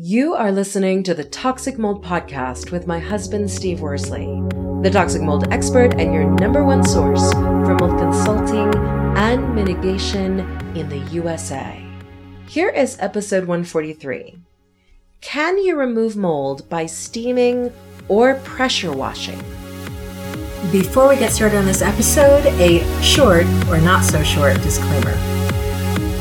You are listening to the Toxic Mold Podcast with my husband, Steve Worsley, the toxic mold expert and your number one source for mold consulting and mitigation in the USA. Here is episode 143 Can you remove mold by steaming or pressure washing? Before we get started on this episode, a short or not so short disclaimer.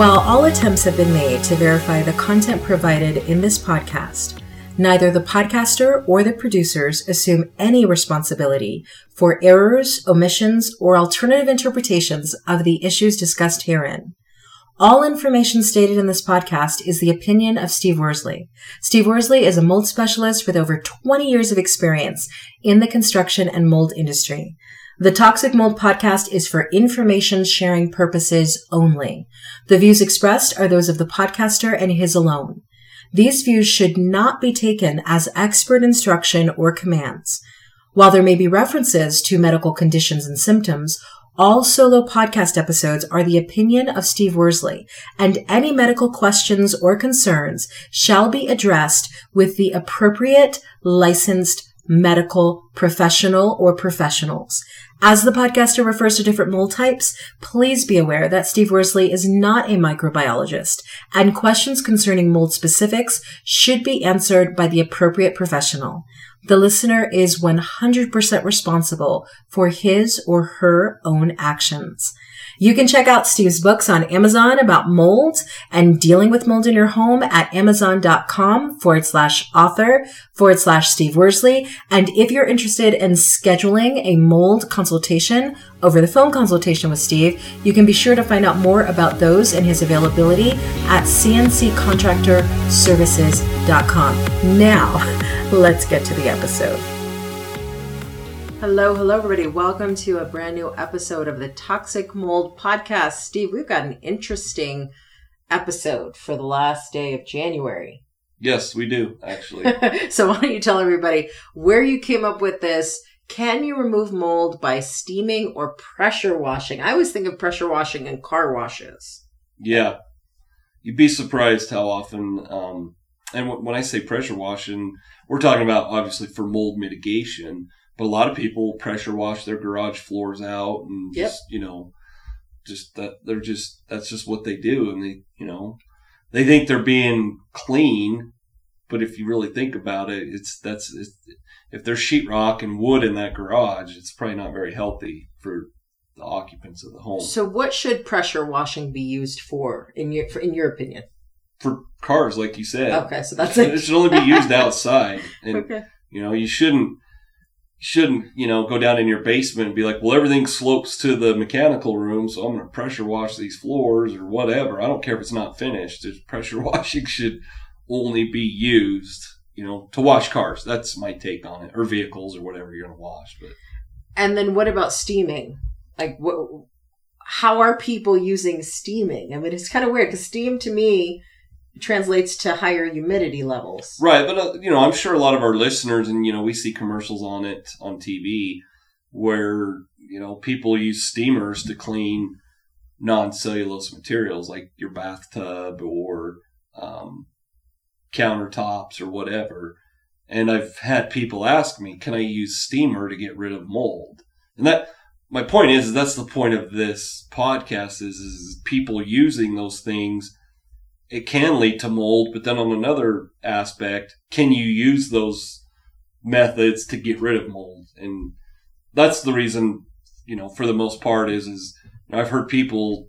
While all attempts have been made to verify the content provided in this podcast, neither the podcaster or the producers assume any responsibility for errors, omissions, or alternative interpretations of the issues discussed herein. All information stated in this podcast is the opinion of Steve Worsley. Steve Worsley is a mold specialist with over 20 years of experience in the construction and mold industry. The Toxic Mold podcast is for information sharing purposes only. The views expressed are those of the podcaster and his alone. These views should not be taken as expert instruction or commands. While there may be references to medical conditions and symptoms, all solo podcast episodes are the opinion of Steve Worsley, and any medical questions or concerns shall be addressed with the appropriate licensed medical professional or professionals. As the podcaster refers to different mold types, please be aware that Steve Worsley is not a microbiologist, and questions concerning mold specifics should be answered by the appropriate professional. The listener is 100% responsible for his or her own actions. You can check out Steve's books on Amazon about mold and dealing with mold in your home at amazon.com forward slash author forward slash Steve Worsley. And if you're interested in scheduling a mold consultation over the phone consultation with Steve, you can be sure to find out more about those and his availability at cnccontractorservices.com. Now, let's get to the episode. Hello, hello, everybody. Welcome to a brand new episode of the Toxic Mold Podcast. Steve, we've got an interesting episode for the last day of January. Yes, we do, actually. so, why don't you tell everybody where you came up with this? Can you remove mold by steaming or pressure washing? I always think of pressure washing and car washes. Yeah. You'd be surprised how often, um, and when I say pressure washing, we're talking about obviously for mold mitigation but a lot of people pressure wash their garage floors out and Yep. just, you know, just that they're just, that's just what they do. And they, you know, they think they're being clean. But if you really think about it, it's, that's, it's, if there's sheetrock and wood in that garage, it's probably not very healthy for the occupants of the home. So, what should pressure washing be used for, in your in your opinion? for cars, like you said. Okay, so that's it it. should only be used outside. And Okay. You know, you shouldn't shouldn't you know go down in your basement and be like, well, everything slopes to the mechanical room, so I'm going to pressure wash these floors or whatever. I don't care if it's not finished. Pressure washing should only be used, you know, to wash cars. That's my take on it, or vehicles or whatever you're going to wash. But And then what about steaming? Like, what? How are people using steaming? I mean, it's kind of weird because steam to me translates to higher humidity levels. Right, but uh, you know, I'm sure a lot of our listeners, and you know, we see commercials on it on TV where you know people use steamers to clean non-cellulose materials like your bathtub or um, countertops or whatever. And I've had people ask me, "Can I use steamer to get rid of mold?" And that my point is, that's the point of this podcast is is people using those things it can lead to mold, but then on another aspect, can you use those methods to get rid of mold? And that's the reason, you know, for the most part is, is I've heard people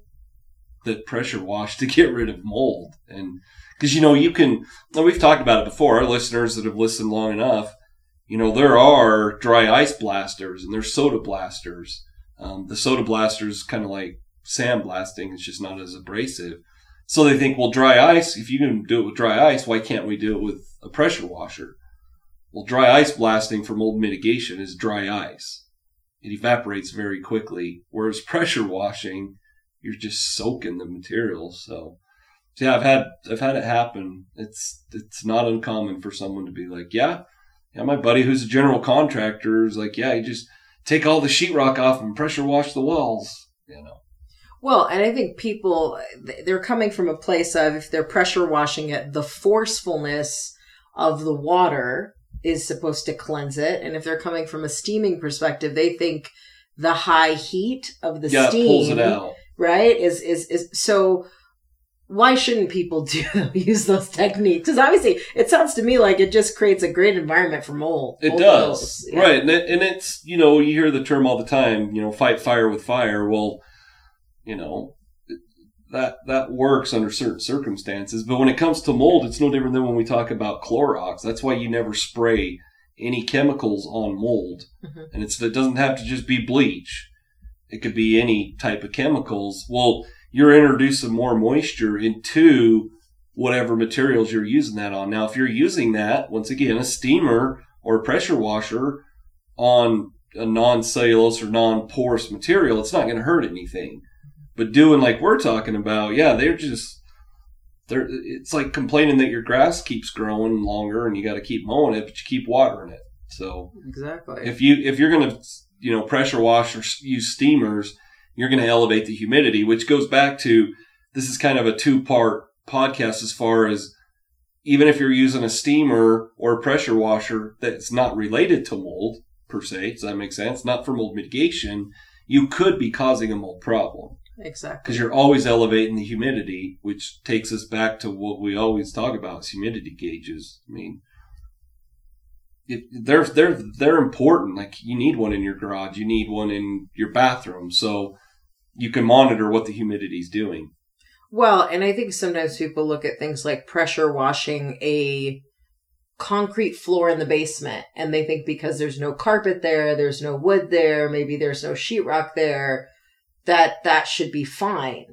that pressure wash to get rid of mold. And because, you know, you can, we've talked about it before, our listeners that have listened long enough, you know, there are dry ice blasters and there's soda blasters. Um, the soda blaster is kind of like sandblasting. It's just not as abrasive. So they think, well, dry ice, if you can do it with dry ice, why can't we do it with a pressure washer? Well, dry ice blasting for mold mitigation is dry ice. It evaporates very quickly, whereas pressure washing, you're just soaking the material. So, so yeah, I've had I've had it happen. It's it's not uncommon for someone to be like, yeah, yeah, my buddy who's a general contractor is like, yeah, you just take all the sheetrock off and pressure wash the walls. You know. Well, and I think people they're coming from a place of if they're pressure washing it, the forcefulness of the water is supposed to cleanse it, and if they're coming from a steaming perspective, they think the high heat of the yeah, steam it pulls it out. right is is is so why shouldn't people do use those techniques because obviously it sounds to me like it just creates a great environment for mold It does. Yeah. right? And, it, and it's you know you hear the term all the time. You know, fight fire with fire. Well, you know that that works under certain circumstances, but when it comes to mold, it's no different than when we talk about Clorox. That's why you never spray any chemicals on mold, Mhm. and it's it doesn't have to just be bleach. It could be any type of chemicals. Well, you're introducing more moisture into whatever materials you're using that on. Now, if you're using that, once again, a steamer or a pressure washer on a non-cellulose or non-porous material, it's not going to hurt anything. But doing like we're talking about, yeah, they're just they're it's like complaining that your grass keeps growing longer and you got to keep mowing it, but you keep watering it. So exactly if you if you're going to you know pressure wash or use steamers you're going to elevate the humidity which goes back to this is kind of a two part podcast as far as even if you're using a steamer or a pressure washer that's not related to mold per se does that make sense? Not for mold mitigation you could be causing a mold problem. Exactly. Because you're always elevating the humidity, which takes us back to what we always talk about: is humidity gauges. I mean, it, they're they're they're important. Like you need one in your garage, you need one in your bathroom, so you can monitor what the humidity's doing. Well, and I think sometimes people look at things like pressure washing a concrete floor in the basement and they think because there's no carpet there, there's no wood there, maybe there's no sheetrock there, that that should be fine.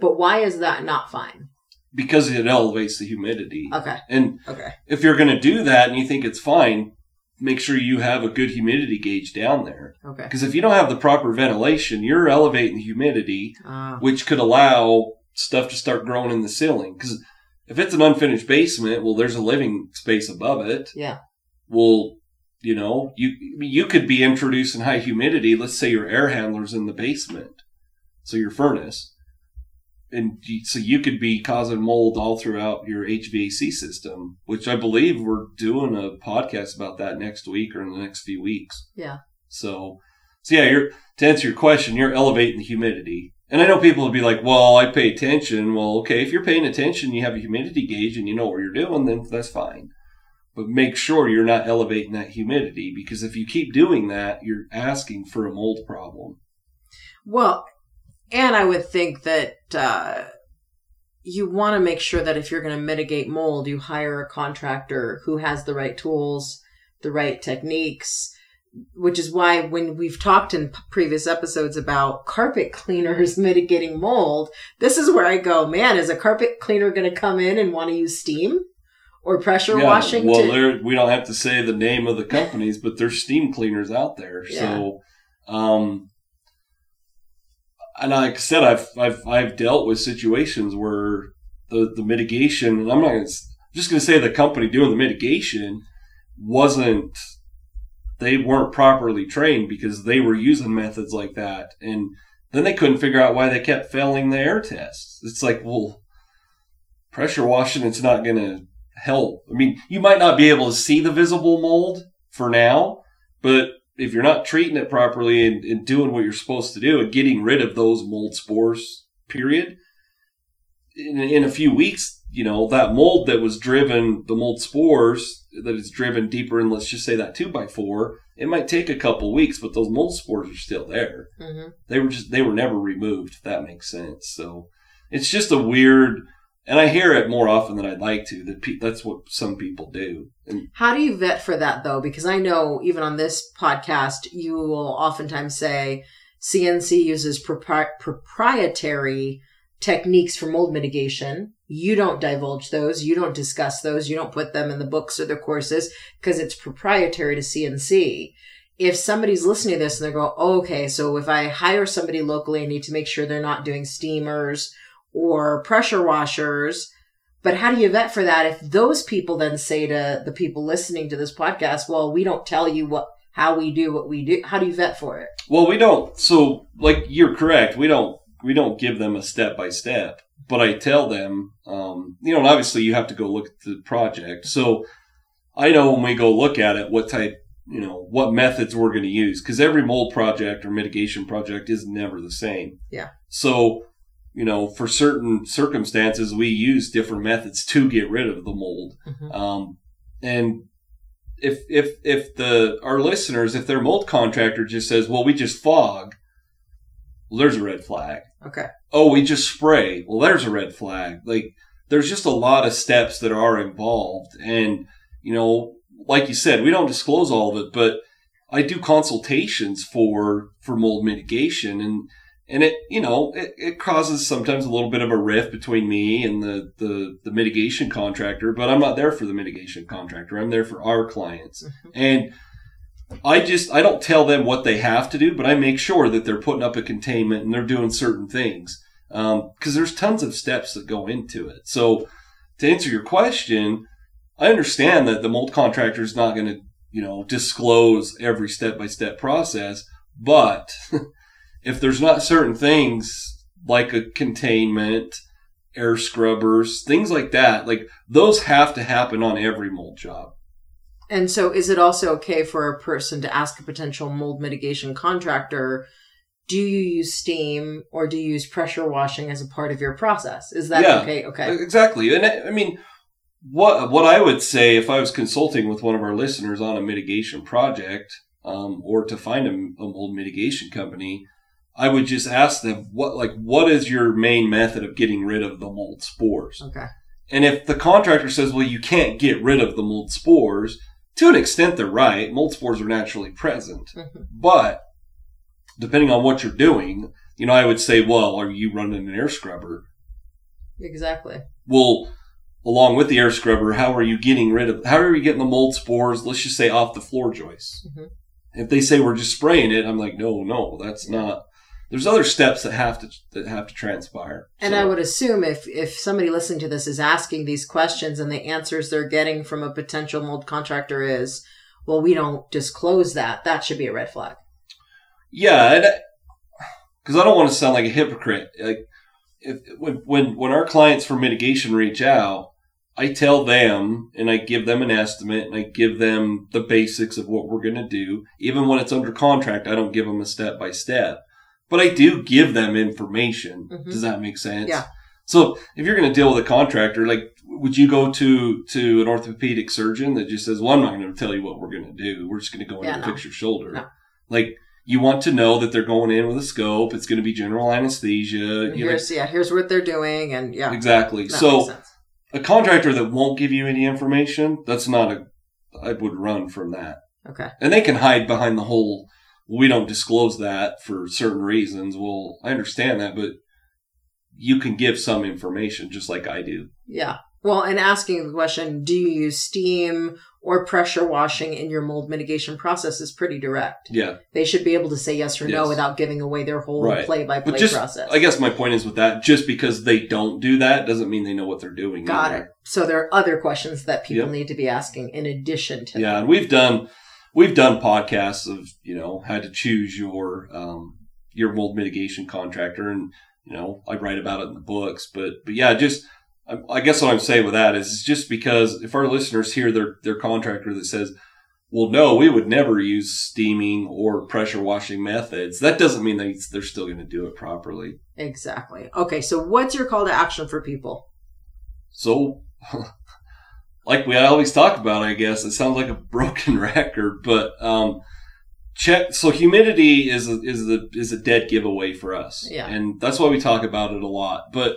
But why is that not fine? Because it elevates the humidity. Okay. And Okay. if you're going to do that and you think it's fine, make sure you have a good humidity gauge down there. Okay. Because if you don't have the proper ventilation, you're elevating the humidity Uh, which could allow stuff to start growing in the ceiling. Because if it's an unfinished basement, well, there's a living space above it. yeah. Well, you know, you you could be introducing high humidity. Let's say your air handler's in the basement, so your furnace, and so you could be causing mold all throughout your HVAC system. Which I believe we're doing a podcast about that next week or in the next few weeks. Yeah. So, so yeah, you're to answer your question, you're elevating the humidity. And I know people would be like, "Well, I pay attention." Well, okay, if you're paying attention, you have a humidity gauge and you know what you're doing, then that's fine. But make sure you're not elevating that humidity because if you keep doing that, you're asking for a mold problem. Well, and I would think that uh, you want to make sure that if you're going to mitigate mold, you hire a contractor who has the right tools, the right techniques, which is why when we've talked in p- previous episodes about carpet cleaners mitigating mold, this is where I go, man, is a carpet cleaner going to come in and want to use steam or pressure washing? well, to- we don't have to say the name of the companies, but there's steam cleaners out there. So, um, and like I said, I've I've I've dealt with situations where the the mitigation, and I'm not gonna, I'm just going to say the company doing the mitigation wasn't they weren't properly trained because they were using methods like that and then they couldn't figure out why they kept failing the air tests. It's like well pressure washing it's not going to help. I mean you might not be able to see the visible mold for now but if you're not treating it properly and, and doing what you're supposed to do and getting rid of those mold spores period in, in a few weeks you know that mold that was driven the mold spores that is driven deeper in let's just say that two by four it might take a couple weeks but those mold spores are still there Mhm. they were just they were never removed if that makes sense so it's just a weird and i hear it more often than i'd like to that pe- that's what some people do and How do you vet for that though? Because I know even on this podcast, you will oftentimes say CNC uses propri- proprietary techniques for mold mitigation. You don't divulge those. You don't discuss those. You don't put them in the books or the courses because it's proprietary to CNC. If somebody's listening to this and they go, oh, okay, so if I hire somebody locally, I need to make sure they're not doing steamers or pressure washers. But how do you vet for that if those people then say to the people listening to this podcast, well, we don't tell you what how we do what we do. How do you vet for it? well we don't so like you're correct we don't we don't give them a step by step, but I tell them, um, you know, and obviously you have to go look at the project. So I know when we go look at it, what type, you know, what methods we're going to use because every mold project or mitigation project is never the same. Yeah. So, you know, for certain circumstances, we use different methods to get rid of the mold. Mhm. Um, and if if if the our listeners, if their mold contractor just says, "Well, we just fog," well, there's a red flag. Okay. Oh, we just spray. Well, there's a red flag. Like there's just a lot of steps that are involved, and you know, like you said, we don't disclose all of it, but I do consultations for for mold mitigation, and and it you know it, it causes sometimes a little bit of a rift between me and the, the the mitigation contractor, but I'm not there for the mitigation contractor. I'm there for our clients, Mhm. and I just I don't tell them what they have to do, but I make sure that they're putting up a containment and they're doing certain things because there's tons of steps that go into it. So to answer your question, I understand that the mold contractor is not going to you know disclose every step by step process, but if there's not certain things like a containment, air scrubbers, things like that, like those have to happen on every mold job. And so, is it also okay for a person to ask a potential mold mitigation contractor, do you use steam or do you use pressure washing as a part of your process? Is that Yeah. okay? Okay. Exactly. And I I mean, what what I would say if I was consulting with one of our listeners on a mitigation project, um, or to find a, a mold mitigation company, I would just ask them what like what is your main method of getting rid of the mold spores? Okay. And if the contractor says, well, you can't get rid of the mold spores, to an extent they're right. Mold spores are naturally present, Mhm. but depending on what you're doing, you know, I would say, well, are you running an air scrubber? Exactly. well, along with the air scrubber, how are you getting rid of, how are you getting the mold spores, let's just say off the floor joists? Mhm. If they say we're just spraying it, I'm like, no, no, that's not. There's other steps that have to, that have to transpire. And So- I would assume if if somebody listening to this is asking these questions and the answers they're getting from a potential mold contractor is, well, we don't disclose that. That should be a red flag. Yeah, because I don't want to sound like a hypocrite. Like, if when when when our clients for mitigation reach out, I tell them and I give them an estimate and I give them the basics of what we're going to do. Even when it's under contract, I don't give them a step by step, but I do give them information. Mhm. Does that make sense? Yeah. So if you're going to deal with a contractor, like, would you go to to an orthopedic surgeon that just says, "Well, I'm not going to tell you what we're going to do. We're just going to go in Yeah, and no. fix your shoulder." No. Like you want to know that they're going in with a scope. It's going to be general anesthesia. And you know, here's yeah, here's what they're doing, and yeah, exactly. that so makes sense. a contractor that won't give you any information, that's not a. I would run from that, okay, and they can hide behind the whole. We don't disclose that for certain reasons. Well, I understand that, but you can give some information just like I do. yeah. Well, and asking the question, do you use steam or pressure washing in your mold mitigation process is pretty direct. Yeah, They should be able to say yes or no without giving away their whole Right. play by play just process. I guess my point is with that, just because they don't do that doesn't mean they know what they're doing. Got either. it. So there are other questions that people Yep. need to be asking in addition to Yeah, that. and we've done we've done podcasts of you know how to choose your um, your mold mitigation contractor, and you know I write about it in the books. But but yeah, just I, I guess what I'm saying with that is just because if our listeners hear their their contractor that says. Well, no, we would never use steaming or pressure washing methods. That doesn't mean they, they're still going to do it properly. Exactly. Okay, so what's your call to action for people? So, like we always talk about, I guess it sounds like a broken record, but um, check. So humidity is a, is the is a dead giveaway for us, Yeah. and that's why we talk about it a lot. But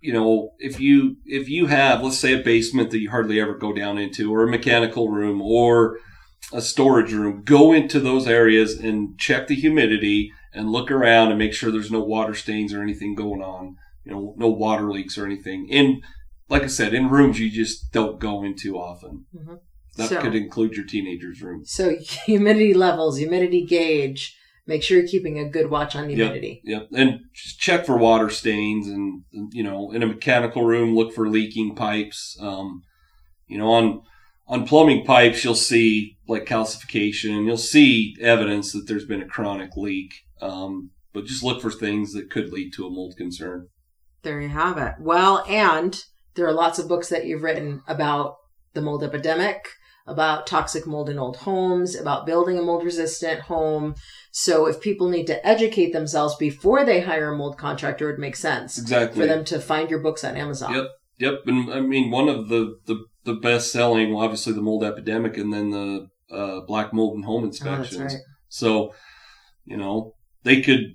you know, if you if you have, let's say, a basement that you hardly ever go down into, or a mechanical room, or a storage room, go into those areas and check the humidity and look around and make sure there's no water stains or anything going on. You know, no water leaks or anything. In like I said, in rooms you just don't go into often. Mhm. That So- could include your teenager's room. So humidity levels, humidity gauge. Make sure you're keeping a good watch on humidity. Yep, and just check for water stains, and you know, in a mechanical room, look for leaking pipes. Um, you know, on on plumbing pipes, you'll see like calcification. You'll see evidence that there's been a chronic leak. Um, but just look for things that could lead to a mold concern. There you have it. Well, and there are lots of books that you've written about the mold epidemic, about toxic mold in old homes, about building a mold resistant home. So if people need to educate themselves before they hire a mold contractor, it makes sense Exactly. for them to find your books on Amazon. Yep. Yep. And I mean, one of the, the, the best selling, well, obviously the mold epidemic and then the uh, black mold and home Oh, inspections. right. So, you know, they could,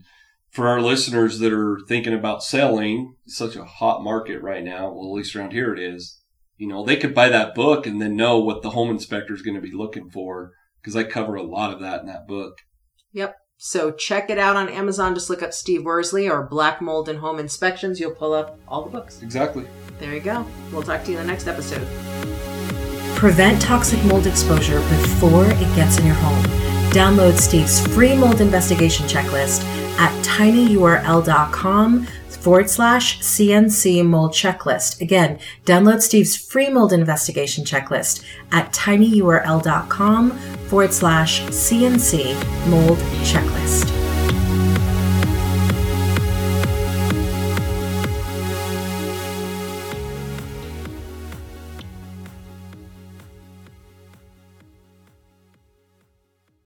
for our listeners that are thinking about selling, such a hot market right now. Well, at least around here it is. You know, they could buy that book and then know what the home inspector is going to be looking for because I cover a lot of that in that book. Yep. So check it out on Amazon. Just look up Steve Worsley or Black Mold and Home Inspections. You'll pull up all the books. Exactly. There you go. We'll talk to you in the next episode. Prevent toxic mold exposure before it gets in your home. Download Steve's free mold investigation checklist at tinyurl.com forward slash CNC mold checklist. Again, download Steve's free mold investigation checklist at tinyurl.com forward slash CNC mold checklist.